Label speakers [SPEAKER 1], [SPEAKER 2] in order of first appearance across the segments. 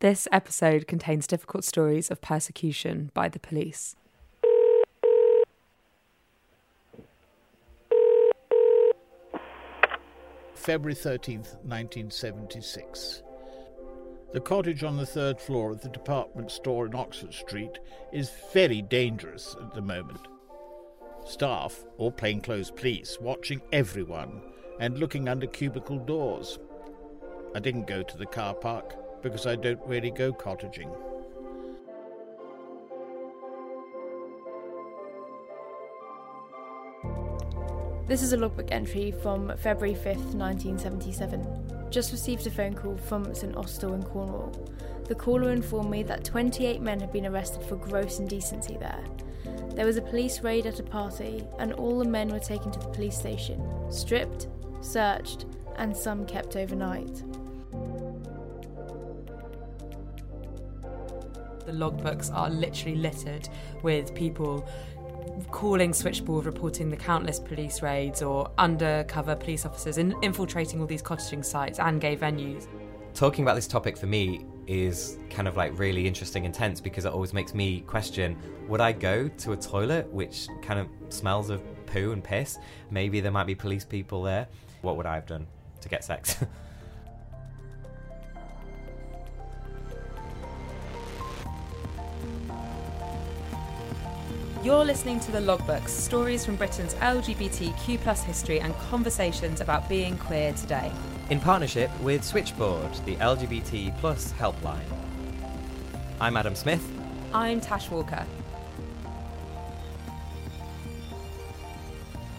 [SPEAKER 1] This episode contains difficult stories of persecution by the police.
[SPEAKER 2] February 13th, 1976. The cottage on the third floor of the department store in Oxford Street is very dangerous at the moment. Staff, or plainclothes police, watching everyone and looking under cubicle doors. I didn't go to the car park because I don't really go cottaging.
[SPEAKER 3] This is a logbook entry from February 5th, 1977. Just received a phone call from St Austell in Cornwall. The caller informed me that 28 men had been arrested for gross indecency there. There was a police raid at a party, and all the men were taken to the police station, stripped, searched, and some kept overnight.
[SPEAKER 1] The logbooks are literally littered with people calling switchboard, reporting the countless police raids or undercover police officers in- infiltrating all these cottaging sites and gay venues.
[SPEAKER 4] talking about this topic for me is kind of like really interesting and tense because it always makes me question would I go to a toilet which kind of smells of poo and piss? Maybe there might be police people there. What would I have done to get sex?
[SPEAKER 1] You're listening to The Logbooks, stories from Britain's LGBTQ plus history and conversations about being queer today.
[SPEAKER 4] In partnership with Switchboard, the LGBT plus helpline. I'm Adam Smith.
[SPEAKER 1] I'm Tash Walker.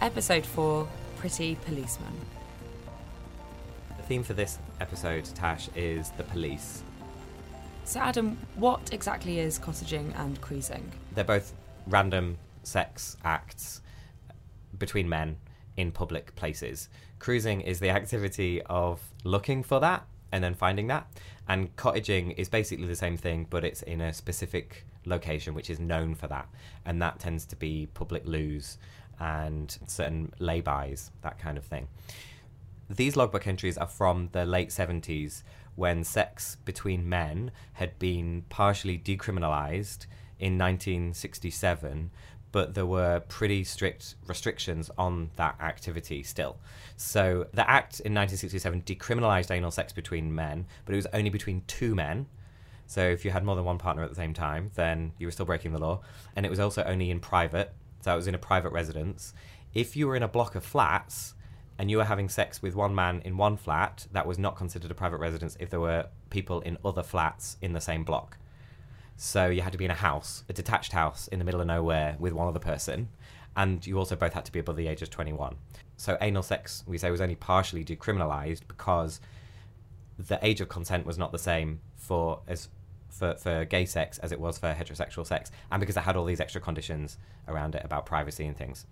[SPEAKER 1] Episode 4 Pretty Policemen.
[SPEAKER 4] The theme for this episode, Tash, is the police.
[SPEAKER 1] So, Adam, what exactly is cottaging and cruising?
[SPEAKER 4] They're both random sex acts between men in public places. Cruising is the activity of looking for that and then finding that. And cottaging is basically the same thing, but it's in a specific location which is known for that. And that tends to be public loos and certain lay-bys, that kind of thing. These logbook entries are from the late 70s when sex between men had been partially decriminalized in 1967, but there were pretty strict restrictions on that activity still. So the act in 1967 decriminalized anal sex between men, but it was only between two men. So if you had more than one partner at the same time, then you were still breaking the law. And it was also only in private, so it was in a private residence. If you were in a block of flats, and you were having sex with one man in one flat, that was not considered a private residence if there were people in other flats in the same block. So you had to be in a house, a detached house in the middle of nowhere with one other person, and you also both had to be above the age of 21. So anal sex, we say, was only partially decriminalized because the age of consent was not the same for as for, for gay sex as it was for heterosexual sex, and because it had all these extra conditions around it about privacy and things.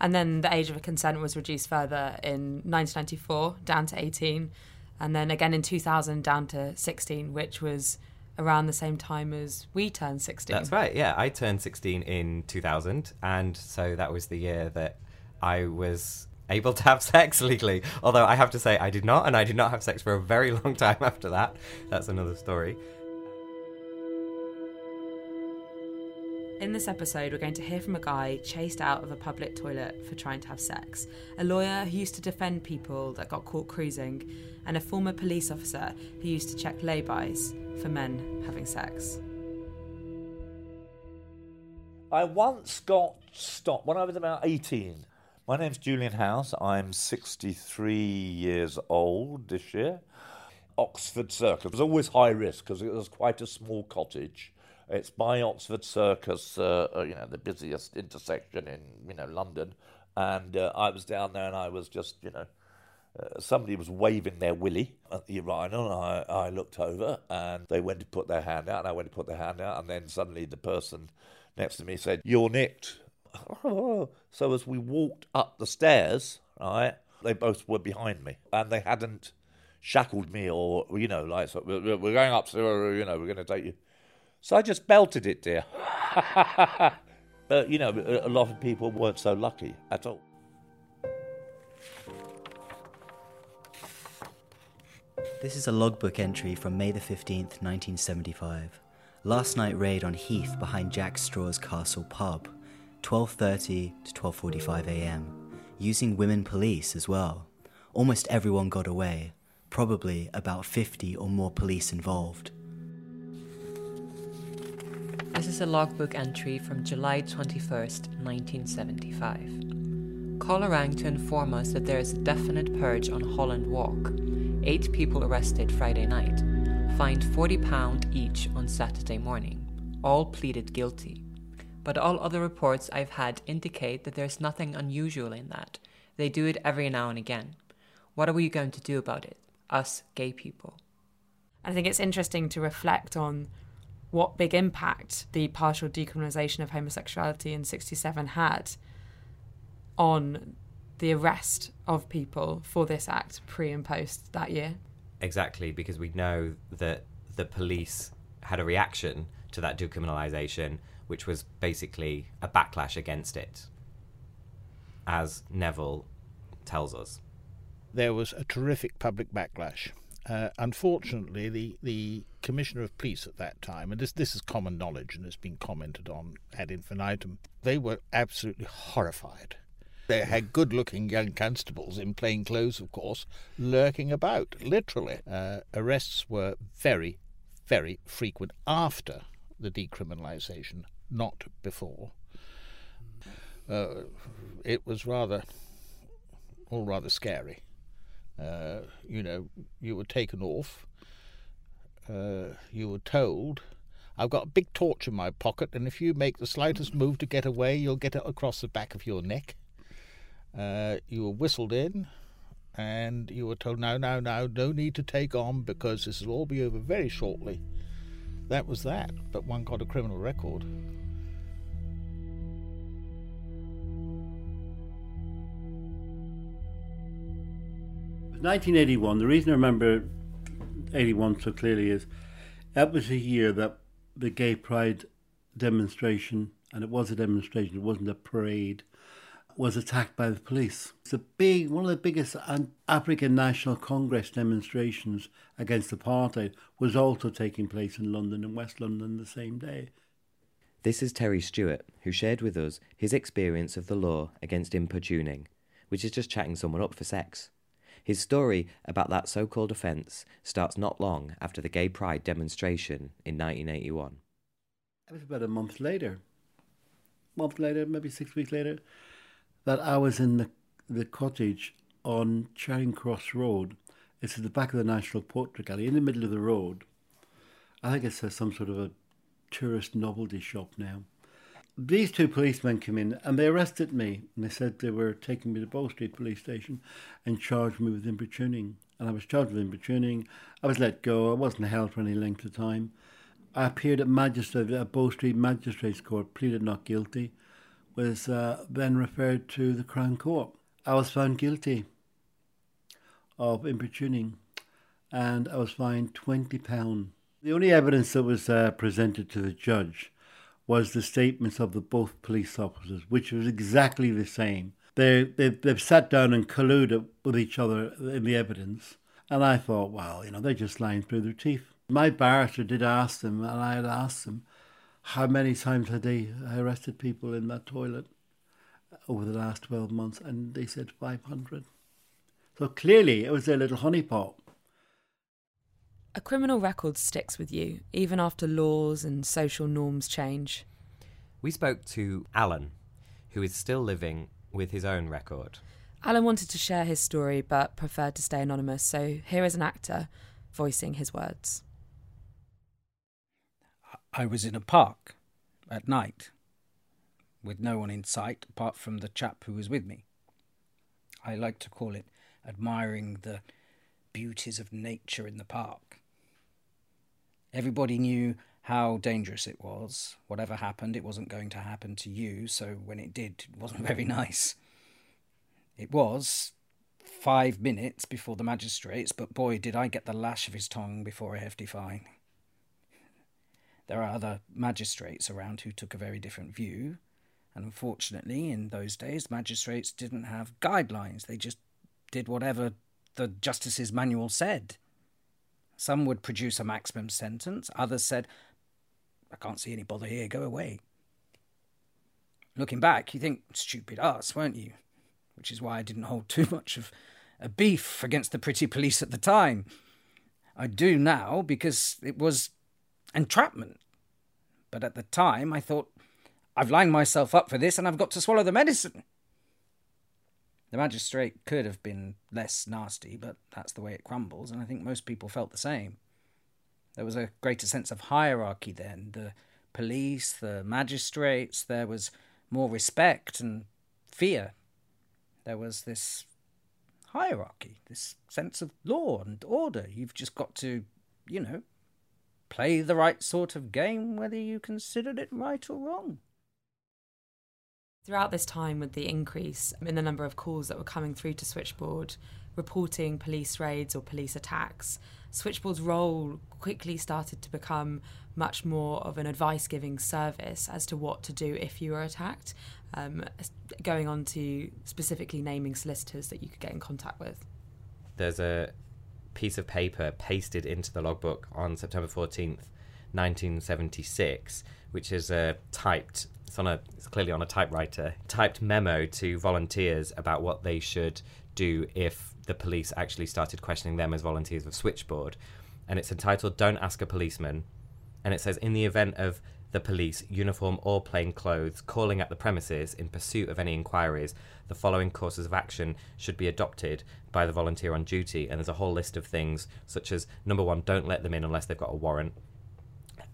[SPEAKER 1] And then the age of consent was reduced further in 1994 down to 18, and then again in 2000 down to 16, which was around the same time as we turned 16.
[SPEAKER 4] That's right. Yeah, I turned 16 in 2000, and so that was the year that I was able to have sex legally. Although I have to say, I did not, and I did not have sex for a very long time after that. That's another story.
[SPEAKER 1] In this episode, we're going to hear from a guy chased out of a public toilet for trying to have sex, a lawyer who used to defend people that got caught cruising, and a former police officer who used to check laybys for men having sex.
[SPEAKER 5] I once got stopped when I was about 18. My name's Julian House. I'm 63 years old this year. Oxford Circus was always high risk because it was quite a small cottage. It's by Oxford Circus, uh, uh, you know, the busiest intersection in, you know, London. And uh, I was down there and I was just, you know, uh, somebody was waving their willy at the urinal. I, I looked over and they went to put their hand out, and I went to put their hand out, and then suddenly the person next to me said, You're nicked. so as we walked up the stairs, right, they both were behind me and they hadn't shackled me or, you know, like, so we're, going up, so, you know, we're going to take you. So I just belted it, dear. but, you know, a lot of people weren't so lucky at all.
[SPEAKER 6] This is a logbook entry from May the 15th, 1975. Last night raid on Heath behind Jack Straw's Castle pub, 12:30 to 12:45 a.m. Using women police as well. Almost everyone got away. Probably about 50 or more police involved.
[SPEAKER 7] This is a logbook entry from July 21st, 1975. Caller rang to inform us that there is a definite purge on Holland Walk. Eight people arrested Friday night, fined £40 each on Saturday morning. All pleaded guilty. But all other reports I've had indicate that there's nothing unusual in that. They do it every now and again. What are we going to do about it? Us gay people.
[SPEAKER 1] I think it's interesting to reflect on what big impact the partial decriminalisation of homosexuality in 67 had on the arrest of people for this act pre and post that year.
[SPEAKER 4] Exactly, because we know that the police had a reaction to that decriminalisation, which was basically a backlash against it, as Neville tells us.
[SPEAKER 2] There was a terrific public backlash. Uh, unfortunately, the, the commissioner of police at that time, and this this is common knowledge and has been commented on ad infinitum, they were absolutely horrified they had good looking young constables in plain clothes, of course, lurking about, literally. Uh, arrests were very, very frequent after the decriminalisation, not before. Uh, it was rather, all rather scary. Uh, you know, you were taken off, uh, you were told, I've got a big torch in my pocket, and if you make the slightest move to get away, you'll get it across the back of your neck. Uh, you were whistled in and you were told, no, no, no, no need to take on because this will all be over very shortly. That was that, but one got a criminal record.
[SPEAKER 8] Nineteen eighty-one. The reason I remember eighty-one so clearly is that was a year that the gay pride demonstration, and it was a demonstration. It wasn't a parade was attacked by the police. It's a big, one of the biggest African National Congress demonstrations against apartheid was also taking place in London and West London the same day.
[SPEAKER 9] This is Terry Stewart, who shared with us his experience of the law against importuning, which is just chatting someone up for sex. His story about that so called offence starts not long after the Gay Pride demonstration in 1981.
[SPEAKER 8] It was about a month later. Month later, maybe six weeks later, that I was in the, the cottage on Charing Cross Road. It's at the back of the National Portrait Gallery, in the middle of the road. I think it's some sort of a tourist novelty shop now. These two policemen came in and they arrested me. And they said they were taking me to Bow Street Police Station and charged me with importuning. And I was charged with importuning. I was let go. I wasn't held for any length of time. I appeared at magistrate at Bow Street Magistrates Court, pleaded not guilty was uh, then referred to the Crown Court. I was found guilty of importuning and I was fined £20. The only evidence that was uh, presented to the judge was the statements of the both police officers, which was exactly the same. They, they, they've sat down and colluded with each other in the evidence. And I thought, well, you know, they're just lying through their teeth. My barrister did ask them, and I had asked them, how many times had they arrested people in that toilet over the last 12 months? And they said 500. So clearly it was their little honeypot.
[SPEAKER 1] A criminal record sticks with you, even after laws and social norms change.
[SPEAKER 4] We spoke to Alan, who is still living with his own record.
[SPEAKER 1] Alan wanted to share his story but preferred to stay anonymous, so here is an actor voicing his words.
[SPEAKER 10] I was in a park at night with no one in sight apart from the chap who was with me. I like to call it admiring the beauties of nature in the park. Everybody knew how dangerous it was. Whatever happened, it wasn't going to happen to you, so when it did, it wasn't very nice. It was five minutes before the magistrates, but boy, did I get the lash of his tongue before a hefty fine. There are other magistrates around who took a very different view, and unfortunately, in those days, magistrates didn't have guidelines. They just did whatever the justice's manual said. Some would produce a maximum sentence, others said, I can't see any bother here, go away. Looking back, you think, stupid us, weren't you? Which is why I didn't hold too much of a beef against the pretty police at the time. I do now because it was entrapment. But at the time, I thought, I've lined myself up for this and I've got to swallow the medicine. The magistrate could have been less nasty, but that's the way it crumbles, and I think most people felt the same. There was a greater sense of hierarchy then. The police, the magistrates, there was more respect and fear. There was this hierarchy, this sense of law and order. You've just got to, you know, play the right sort of game, whether you considered it right or wrong.
[SPEAKER 1] Throughout this time, with the increase in the number of calls that were coming through to Switchboard reporting police raids or police attacks, Switchboard's role quickly started to become much more of an advice giving service as to what to do if you were attacked, um, going on to specifically naming solicitors that you could get in contact with.
[SPEAKER 4] There's a piece of paper pasted into the logbook on September 14th, 1976, which is a typed, it's, on a, it's clearly on a typewriter, typed memo to volunteers about what they should do if the police actually started questioning them as volunteers of Switchboard. And it's entitled Don't Ask a Policeman. And it says, in the event of the police, uniform or plain clothes, calling at the premises in pursuit of any inquiries, the following courses of action should be adopted by the volunteer on duty. And there's a whole list of things, such as number one, don't let them in unless they've got a warrant.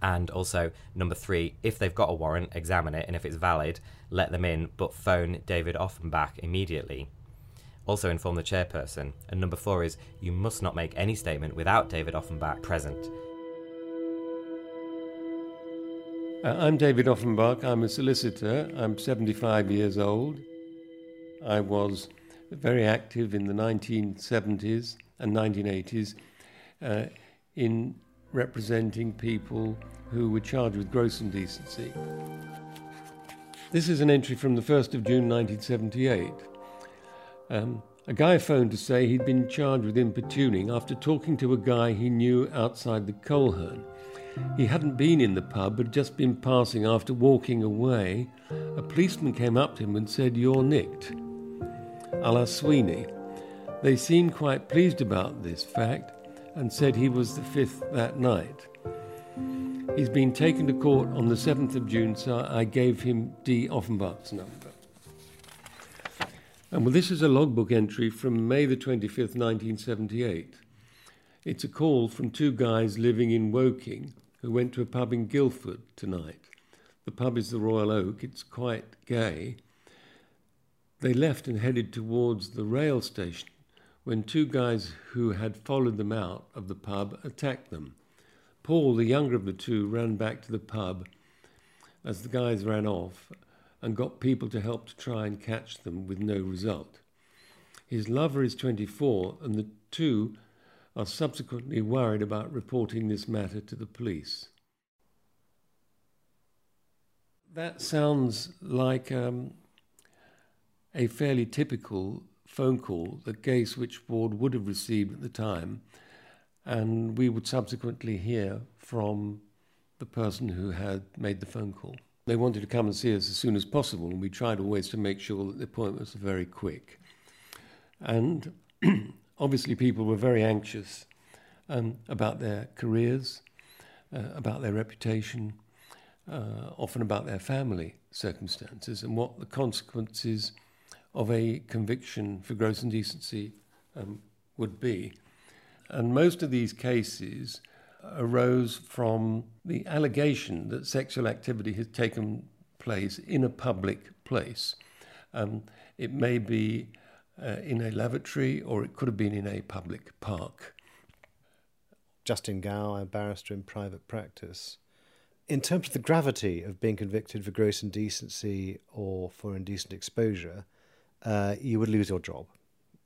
[SPEAKER 4] And also, number three, if they've got a warrant, examine it, and if it's valid, let them in, but phone David Offenbach immediately. Also, inform the chairperson. And number four is you must not make any statement without David Offenbach present.
[SPEAKER 11] Uh, I'm David Offenbach. I'm a solicitor. I'm 75 years old. I was very active in the 1970s and 1980s uh, in representing people who were charged with gross indecency. This is an entry from the 1st of June 1978. Um, a guy phoned to say he'd been charged with importuning after talking to a guy he knew outside the Coleherne. He hadn't been in the pub, but just been passing after walking away. A policeman came up to him and said, You're nicked. A la Sweeney. They seemed quite pleased about this fact and said he was the fifth that night. He's been taken to court on the 7th of June, so I gave him D. Offenbach's number. And well, this is a logbook entry from May the 25th, 1978. It's a call from two guys living in Woking who went to a pub in Guildford tonight. The pub is the Royal Oak, it's quite gay. They left and headed towards the rail station when two guys who had followed them out of the pub attacked them. Paul, the younger of the two, ran back to the pub as the guys ran off and got people to help to try and catch them with no result. His lover is 24, and the two are subsequently worried about reporting this matter to the police. That sounds like um, a fairly typical phone call that Gay Switchboard would have received at the time, and we would subsequently hear from the person who had made the phone call. They wanted to come and see us as soon as possible, and we tried always to make sure that the appointments were very quick. And obviously people were very anxious um, about their careers, uh, about their reputation, uh, often about their family circumstances, and what the consequences of a conviction for gross indecency um, would be. And most of these cases arose from the allegation that sexual activity has taken place in a public place. Um, it may be uh, in a lavatory or it could have been in a public park.
[SPEAKER 12] Justin Gow, a barrister in private practice. In terms of the gravity of being convicted for gross indecency or for indecent exposure, uh, you would lose your job.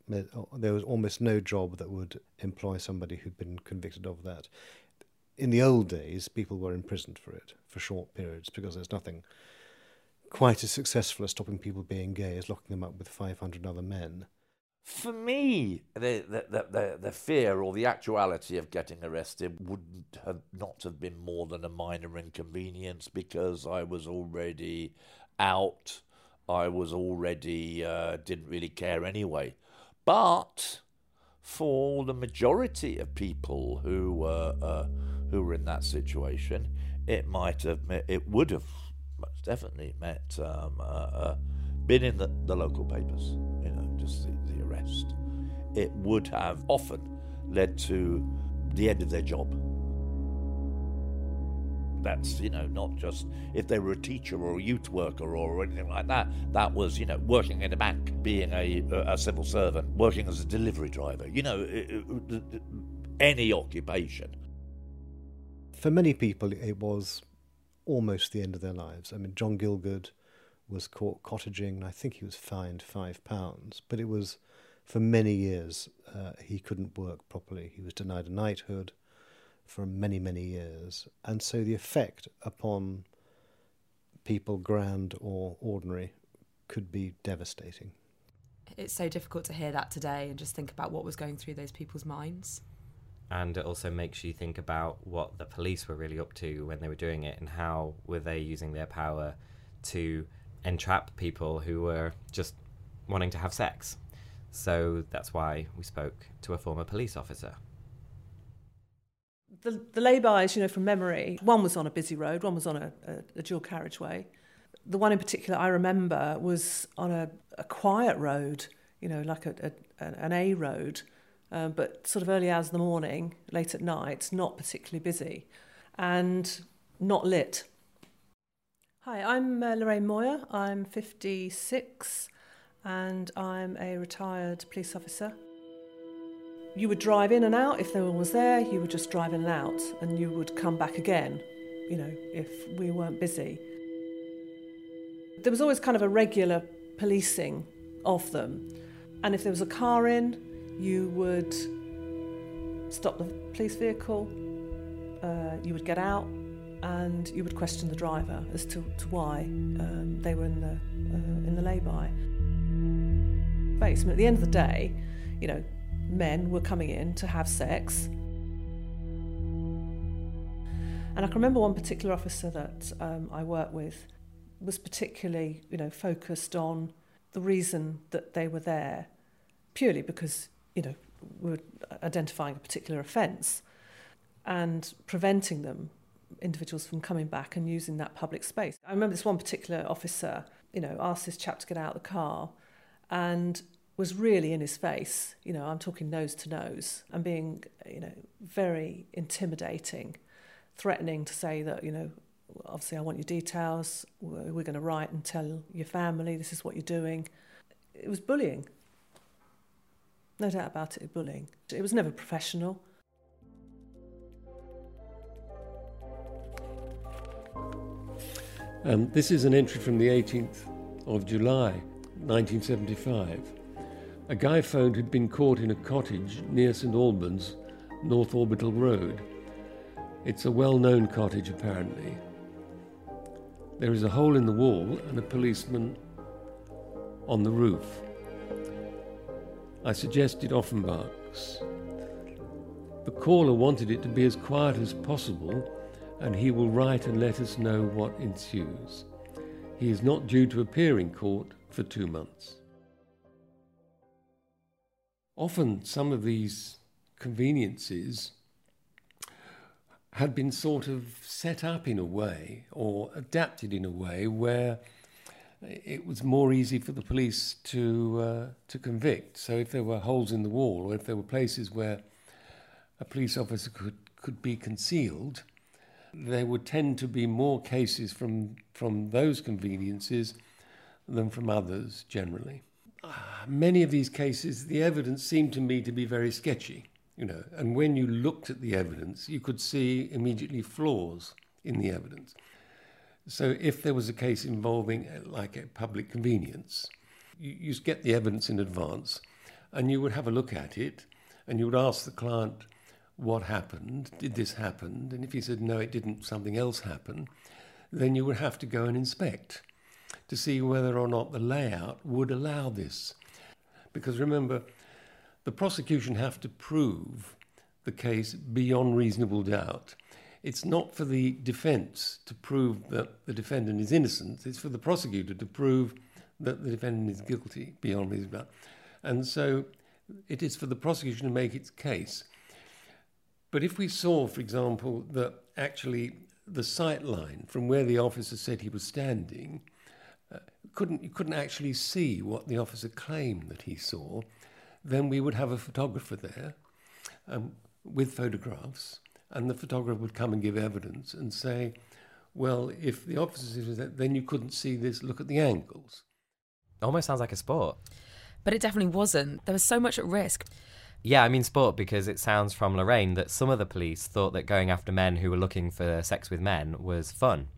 [SPEAKER 12] There was almost no job that would employ somebody who'd been convicted of that. In the old days, people were imprisoned for it for short periods because there's nothing quite as successful as stopping people being gay as locking them up with 500 other men.
[SPEAKER 5] For me, the, the, the, the, fear or the actuality of getting arrested wouldn't have not have been more than a minor inconvenience because I was already out. I was already uh, didn't really care anyway. But for the majority of people who were uh, who were in that situation, it might have it would have definitely met um, uh, uh, been in the, the local papers. You know, just the, the arrest. It would have often led to the end of their job. That's, you know, not just if they were a teacher or a youth worker or anything like that. That was, you know, working in a bank, being a, a civil servant, working as a delivery driver, you know, any occupation.
[SPEAKER 12] For many people, it was almost the end of their lives. I mean, John Gielgud was caught cottaging, and I think he was fined five pounds. But it was for many years uh, he couldn't work properly. He was denied a knighthood for many, many years, and so the effect upon people, grand or ordinary, could be devastating.
[SPEAKER 1] It's so difficult to hear that today and just think about what was going through those people's minds
[SPEAKER 4] and it also makes you think about what the police were really up to when they were doing it and how were they using their power to entrap people who were just wanting to have sex. So that's why we spoke to a former police officer.
[SPEAKER 13] The, the lay-bys, you know, from memory, one was on a busy road, one was on a, a, a dual carriageway. The one in particular I remember was on a, a quiet road, you know, like a, an A road, um, but sort of early hours of the morning, late at night, not particularly busy, and not lit. Hi, I'm uh, Lorraine Moyer. I'm 56 and I'm a retired police officer. You would drive in and out if no one was there, you would just drive in and out, and you would come back again, you know, if we weren't busy. There was always kind of a regular policing of them, and if there was a car in, you would stop the police vehicle, uh, you would get out, and you would question the driver as to, to why um, they were in the uh, in the lay-by. Basement. At the end of the day, you know, men were coming in to have sex. And I can remember one particular officer that um, I worked with was particularly, you know, focused on the reason that they were there, purely because you know, were identifying a particular offence and preventing them, individuals from coming back and using that public space. I remember this one particular officer, you know, asked this chap to get out of the car and was really in his face, you know, I'm talking nose to nose and being, you know, very intimidating, threatening to say that, you know, obviously I want your details, we're going to write and tell your family this is what you're doing. It was bullying. No doubt about it, bullying. It was never professional.
[SPEAKER 11] Um, this is an entry from the 18th of July 1975. A guy phoned had been caught in a cottage near St Albans, North Orbital Road. It's a well known cottage, apparently. There is a hole in the wall and a policeman on the roof. I suggested Offenbach's. The caller wanted it to be as quiet as possible, and he will write and let us know what ensues. He is not due to appear in court for two months. Often, some of these conveniences had been sort of set up in a way or adapted in a way where it was more easy for the police to uh, to convict. So if there were holes in the wall, or if there were places where a police officer could could be concealed, there would tend to be more cases from from those conveniences than from others generally. Many of these cases, the evidence seemed to me to be very sketchy, you know, and when you looked at the evidence, you could see immediately flaws in the evidence. So if there was a case involving uh, like a public convenience, you, you get the evidence in advance and you would have a look at it and you would ask the client what happened, did this happen? And if he said no, it didn't, something else happened, then you would have to go and inspect to see whether or not the layout would allow this. Because remember, the prosecution have to prove the case beyond reasonable doubt. It's not for the defense to prove that the defendant is innocent, it's for the prosecutor to prove that the defendant is guilty beyond reasonable doubt. And so it is for the prosecution to make its case. But if we saw, for example, that actually the sight line from where the officer said he was standing uh, couldn't you couldn't actually see what the officer claimed that he saw, then we would have a photographer there um, with photographs, and the photographer would come and give evidence and say, well, if the officer says that, then you couldn't see this. Look at the angles.
[SPEAKER 4] Almost sounds like a sport.
[SPEAKER 1] But it definitely wasn't. There was so much at risk.
[SPEAKER 4] Yeah, I mean sport because it sounds from Lorraine that some of the police thought that going after men who were looking for sex with men was fun.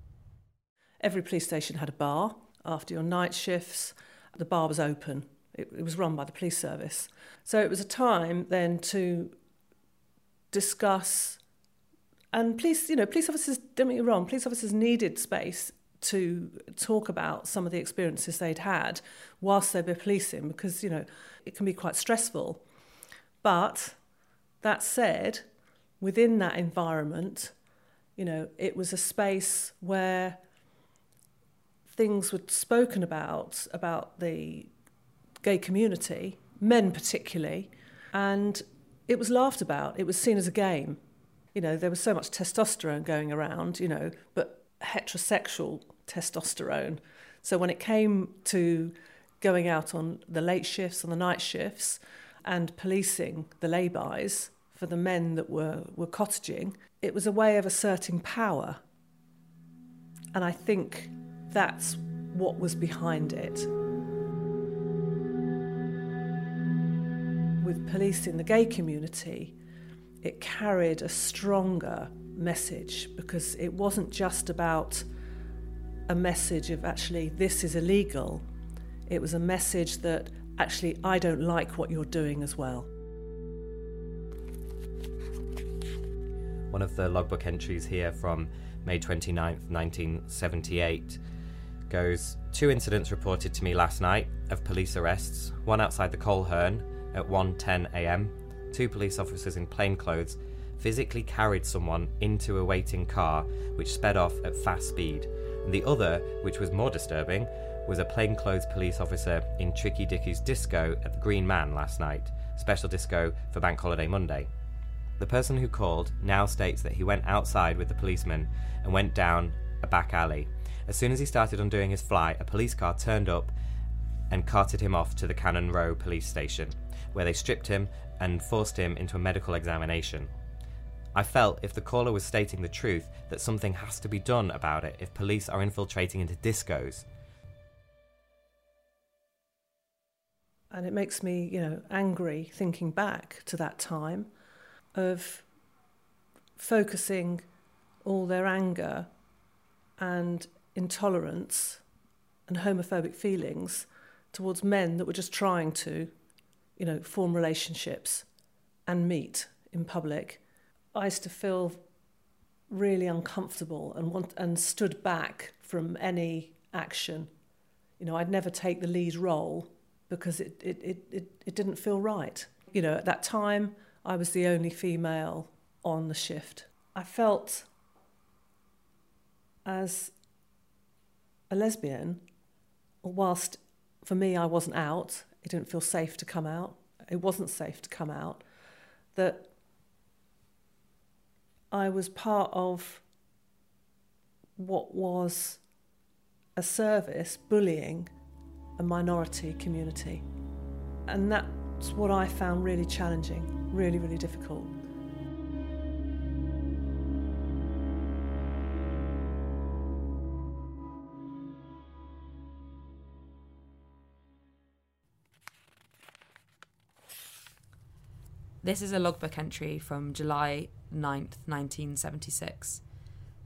[SPEAKER 13] Every police station had a bar. After your night shifts, the bar was open. It, it was run by the police service. So it was a time then to discuss and police, you know, police officers, don't get me wrong, police officers needed space to talk about some of the experiences they'd had whilst they were policing because, you know, it can be quite stressful. But that said, within that environment, you know, it was a space where things were spoken about, about the gay community, men particularly, and it was laughed about. It was seen as a game. You know, there was so much testosterone going around, you know, but heterosexual testosterone. So when it came to going out on the late shifts, on the night shifts, and policing the laybys for the men that were, were cottaging, it was a way of asserting power. And I think that's what was behind it. With police in the gay community, it carried a stronger message because it wasn't just about a message of actually this is illegal. It was a message that actually, I don't like what you're doing as well.
[SPEAKER 4] One of the logbook entries here from May 29th, 1978 goes Two incidents reported to me last night of police arrests, one outside the Coleherne at 1:10 a.m. Two police officers in plainclothes physically carried someone into a waiting car which sped off at fast speed. And the other, which was more disturbing, was a plainclothes police officer in Tricky Dicky's disco at the Green Man last night, special disco for Bank Holiday Monday. The person who called now states that he went outside with the policeman and went down a back alley. As soon as he started undoing his fly, a police car turned up and carted him off to the Cannon Row police station, where they stripped him and forced him into a medical examination. I felt if the caller was stating the truth that something has to be done about it if police are infiltrating into discos.
[SPEAKER 13] And it makes me, you know, angry thinking back to that time of focusing all their anger and intolerance and homophobic feelings towards men that were just trying to, you know, form relationships and meet in public. I used to feel really uncomfortable and want and stood back from any action. You know, I'd never take the lead role because it, it, it, it, it didn't feel right. You know, at that time, I was the only female on the shift. I felt as a lesbian, whilst for me I wasn't out, it didn't feel safe to come out, it wasn't safe to come out, that I was part of what was a service bullying a minority community. And that's what I found really challenging, really, really difficult.
[SPEAKER 1] This is a logbook entry from July 9th, 1976.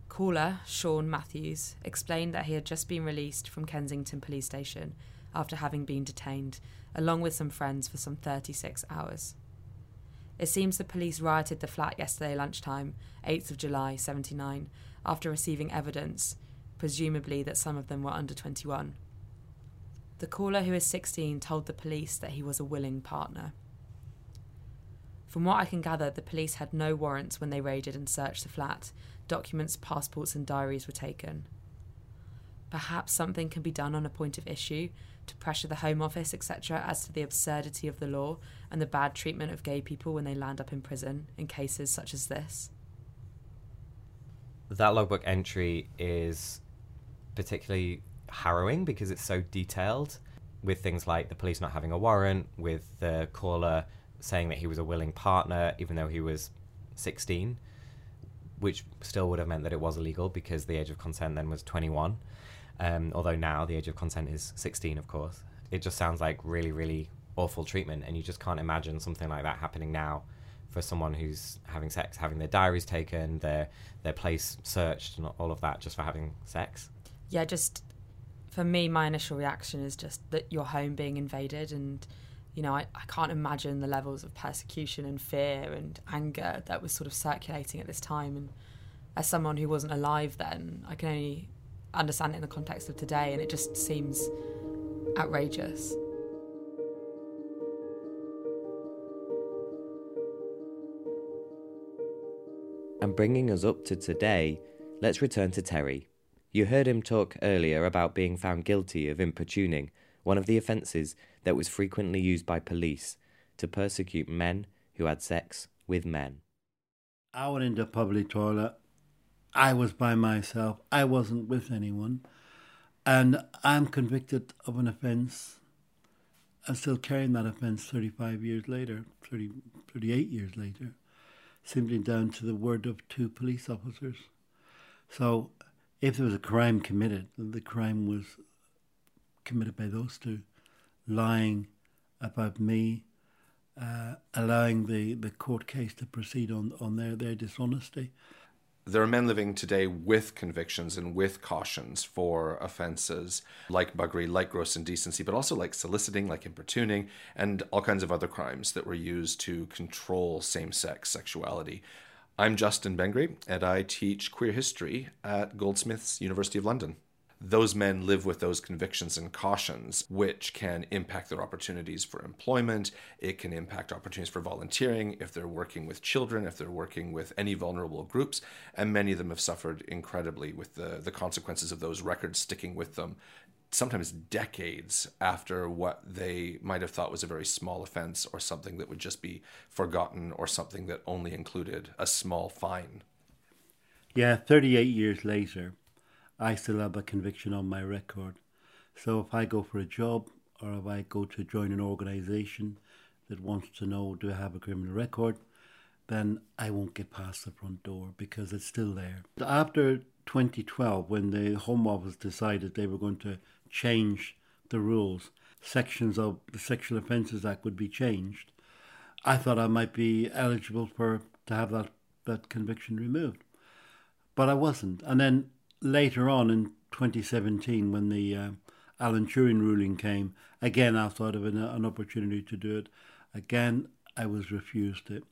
[SPEAKER 1] Caller Sean Matthews explained that he had just been released from Kensington Police Station after having been detained, along with some friends, for some 36 hours. It seems the police rioted the flat yesterday lunchtime, 8th of July 79, after receiving evidence, presumably that some of them were under 21. The caller, who is 16, told the police that he was a willing partner. From what I can gather, the police had no warrants when they raided and searched the flat. Documents, passports, and diaries were taken. Perhaps something can be done on a point of issue to pressure the Home Office, etc., as to the absurdity of the law and the bad treatment of gay people when they land up in prison in cases such as this.
[SPEAKER 4] That logbook entry is particularly harrowing because it's so detailed with things like the police not having a warrant, with the caller saying that he was a willing partner even though he was 16, which still would have meant that it was illegal because the age of consent then was 21. Um, although now the age of consent is 16, of course. It just sounds like really, really awful treatment, and you just can't imagine something like that happening now for someone who's having sex, having their diaries taken, their their place searched, and all of that just for having sex.
[SPEAKER 1] Yeah, just for me, my initial reaction is just that your home being invaded, and you know, I, I can't imagine the levels of persecution and fear and anger that was sort of circulating at this time. And as someone who wasn't alive then, I can only understand it in the context of today, and it just seems outrageous.
[SPEAKER 9] And bringing us up to today, let's return to Terry. You heard him talk earlier about being found guilty of importuning, one of the offences that was frequently used by police to persecute men who had sex with men.
[SPEAKER 8] I went into a public toilet. I was by myself. I wasn't with anyone. And I'm convicted of an offence. I'm still carrying that offence 35 years later, 30, 38 years later, simply down to the word of two police officers. So if there was a crime committed, the crime was committed by those two, lying about me, uh, allowing the, the court case to proceed on, on their, their dishonesty.
[SPEAKER 14] There are men living today with convictions and with cautions for offences like buggery, like gross indecency, but also like soliciting, like importuning, and all kinds of other crimes that were used to control same sex sexuality. I'm Justin Bengry, and I teach queer history at Goldsmiths, University of London those men live with those convictions and cautions, which can impact their opportunities for employment. It can impact opportunities for volunteering if they're working with children, if they're working with any vulnerable groups. And many of them have suffered incredibly with the, the consequences of those records sticking with them, sometimes decades after what they might have thought was a very small offense or something that would just be forgotten or something that only included a small fine.
[SPEAKER 8] Yeah, 38 years later, I still have a conviction on my record. So if I go for a job or if I go to join an organisation that wants to know do I have a criminal record, then I won't get past the front door because it's still there. After 2012, when the Home Office decided they were going to change the rules, sections of the Sexual Offences Act would be changed, I thought I might be eligible for to have that, that conviction removed. But I wasn't. And then later on in 2017, when the uh, Alan Turing ruling came, again I thought of an, an opportunity to do it. Again, I was refused it.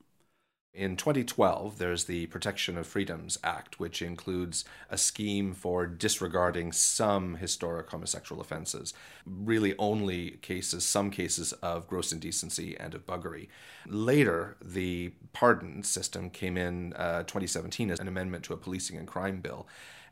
[SPEAKER 14] In 2012, there's the Protection of Freedoms Act, which includes a scheme for disregarding some historic homosexual offenses, really only cases, some cases of gross indecency and of buggery. Later, the pardon system came in uh, 2017 as an amendment to a policing and crime bill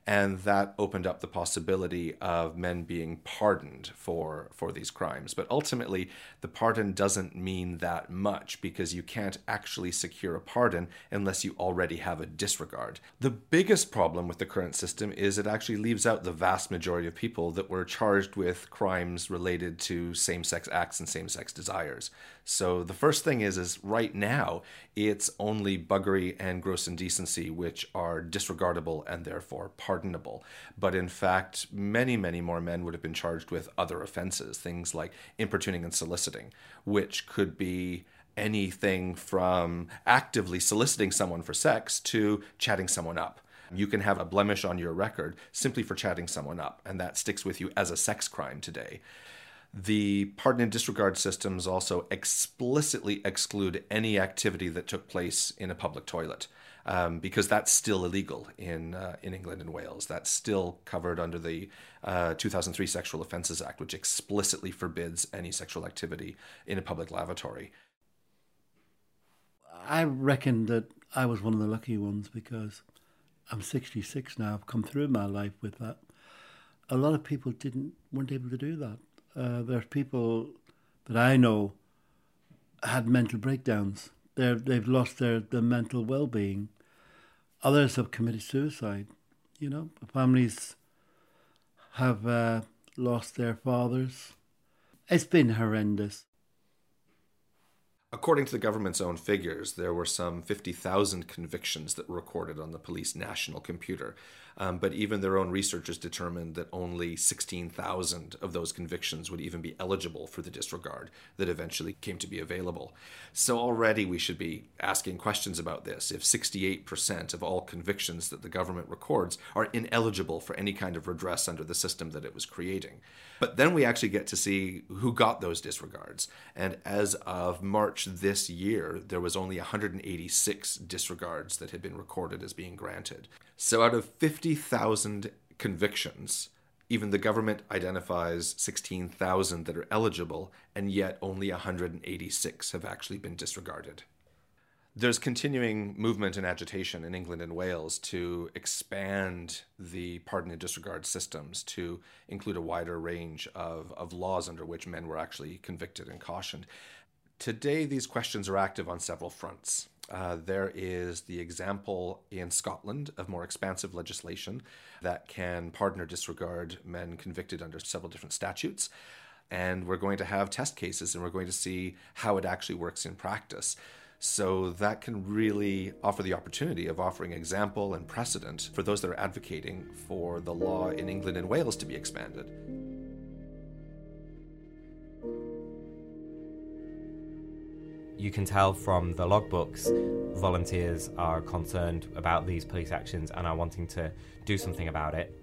[SPEAKER 14] and that opened up the possibility of men being pardoned for for these crimes. But ultimately the pardon doesn't mean that much because you can't actually secure a pardon unless you already have a disregard. The biggest problem with the current system is it actually leaves out the vast majority of people that were charged with crimes related to same-sex acts and same-sex desires so the first thing is is right now it's only buggery and gross indecency which are disregardable and therefore pardonable. But in fact, many many more men would have been charged with other offenses, things like importuning and soliciting, which could be anything from actively soliciting someone for sex to chatting someone up. You can have a blemish on your record simply for chatting someone up, and that sticks with you as a sex crime today. The pardon and disregard systems also explicitly exclude any activity that took place in a public toilet. Um, because that's still illegal in uh, in England and Wales. That's still covered under the uh, 2003 Sexual Offences Act, which explicitly forbids any sexual activity in a public lavatory.
[SPEAKER 8] I reckon that I was one of the lucky ones because I'm 66 now. I've come through my life with that. A lot of people didn't weren't able to do that. Uh, there's people that I know had mental breakdowns. They're, they've lost their, their mental well-being. Others have committed suicide. You know, families have uh, lost their fathers. It's been horrendous.
[SPEAKER 14] According to the government's own figures, there were some 50,000 convictions that were recorded on the police national computer. Um, but even their own researchers determined that only 16,000 of those convictions would even be eligible for the disregard that eventually came to be available. So already we should be asking questions about this. If 68% of all convictions that the government records are ineligible for any kind of redress under the system that it was creating. But then we actually get to see who got those disregards. And as of March this year, there was only 186 disregards that had been recorded as being granted. So out of 50,000 convictions, even the government identifies 16,000 that are eligible, and yet only 186 have actually been disregarded. There's continuing movement and agitation in England and Wales to expand the pardon and disregard systems to include a wider range of, of laws under which men were actually convicted and cautioned. Today, these questions are active on several fronts. Uh, there is the example in Scotland of more expansive legislation that can pardon or disregard men convicted under several different statutes. And we're going to have test cases and we're going to see how it actually works in practice. So that can really offer the opportunity of offering example and precedent for those that are advocating for the law in England and Wales to be expanded.
[SPEAKER 4] You can tell from the logbooks, volunteers are concerned about these police actions and are wanting to do something about it.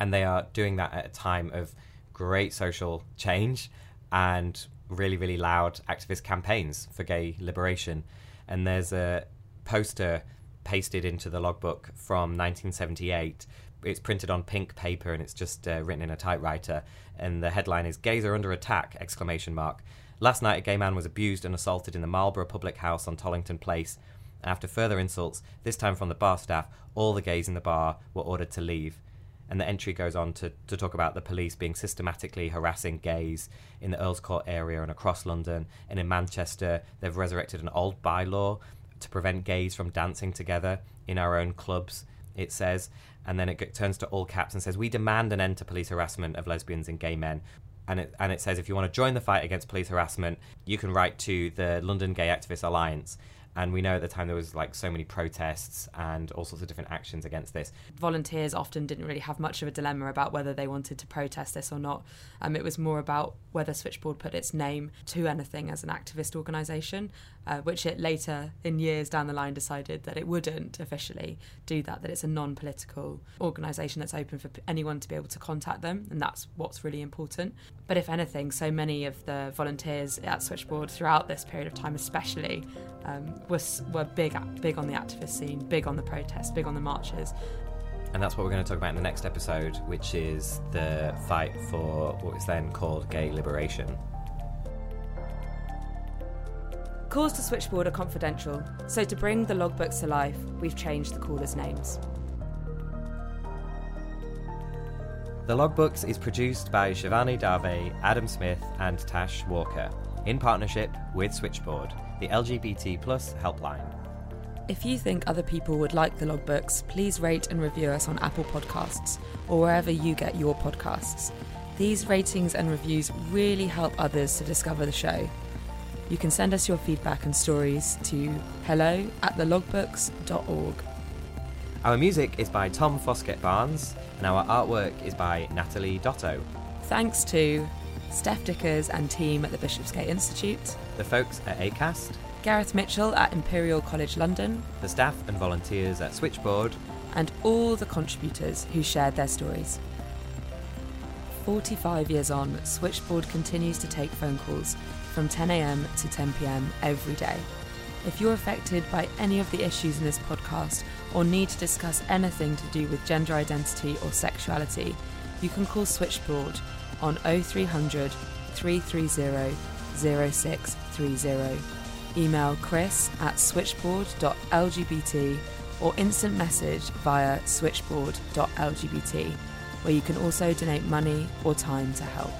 [SPEAKER 4] And they are doing that at a time of great social change and really, really loud activist campaigns for gay liberation. And there's a poster pasted into the logbook from 1978. It's printed on pink paper and it's just uh, written in a typewriter. And the headline is "Gays are under attack!" exclamation mark. Last night, a gay man was abused and assaulted in the Marlborough Public House on Tollington Place. After further insults, this time from the bar staff, all the gays in the bar were ordered to leave. And the entry goes on to, to talk about the police being systematically harassing gays in the Earl's Court area and across London. And in Manchester, they've resurrected an old bylaw to prevent gays from dancing together in our own clubs, it says. And then it turns to all caps and says, We demand an end to police harassment of lesbians and gay men and it, and it says if you want to join the fight against police harassment, you can write to the London Gay Activists Alliance. And we know at the time there was like so many protests and all sorts of different actions against this.
[SPEAKER 1] Volunteers often didn't really have much of a dilemma about whether they wanted to protest this or not. Um, it was more about whether Switchboard put its name to anything as an activist organisation, uh, which it later, in years down the line, decided that it wouldn't officially do that, that it's a non political organisation that's open for anyone to be able to contact them, and that's what's really important. But if anything, so many of the volunteers at Switchboard throughout this period of time, especially, um, were, were big, big on the activist scene, big on the protests, big on the marches.
[SPEAKER 4] And that's what we're going to talk about in the next episode, which is the fight for what was then called gay liberation.
[SPEAKER 1] Calls to Switchboard are confidential, so to bring the logbooks to life, we've changed the callers' names.
[SPEAKER 4] The Logbooks is produced by Shivani Dave, Adam Smith, and Tash Walker, in partnership with Switchboard, the LGBT plus helpline.
[SPEAKER 1] If you think other people would like the logbooks, please rate and review us on Apple Podcasts or wherever you get your podcasts. These ratings and reviews really help others to discover the show. You can send us your feedback and stories to hello at thelogbooks.org.
[SPEAKER 4] Our music is by Tom Foskett Barnes, and our artwork is by Natalie Doto.
[SPEAKER 1] Thanks to Stef Dickers and team at the Bishopsgate Institute,
[SPEAKER 4] the folks at ACAST,
[SPEAKER 1] Gareth Mitchell at Imperial College London,
[SPEAKER 4] the staff and volunteers at Switchboard,
[SPEAKER 1] and all the contributors who shared their stories. 45 years on, Switchboard continues to take phone calls from 10am to 10pm every day. If you're affected by any of the issues in this podcast or need to discuss anything to do with gender identity or sexuality, you can call Switchboard on 0300 330 0630. Email chris at switchboard.lgbt or instant message via switchboard.lgbt, where you can also donate money or time to help.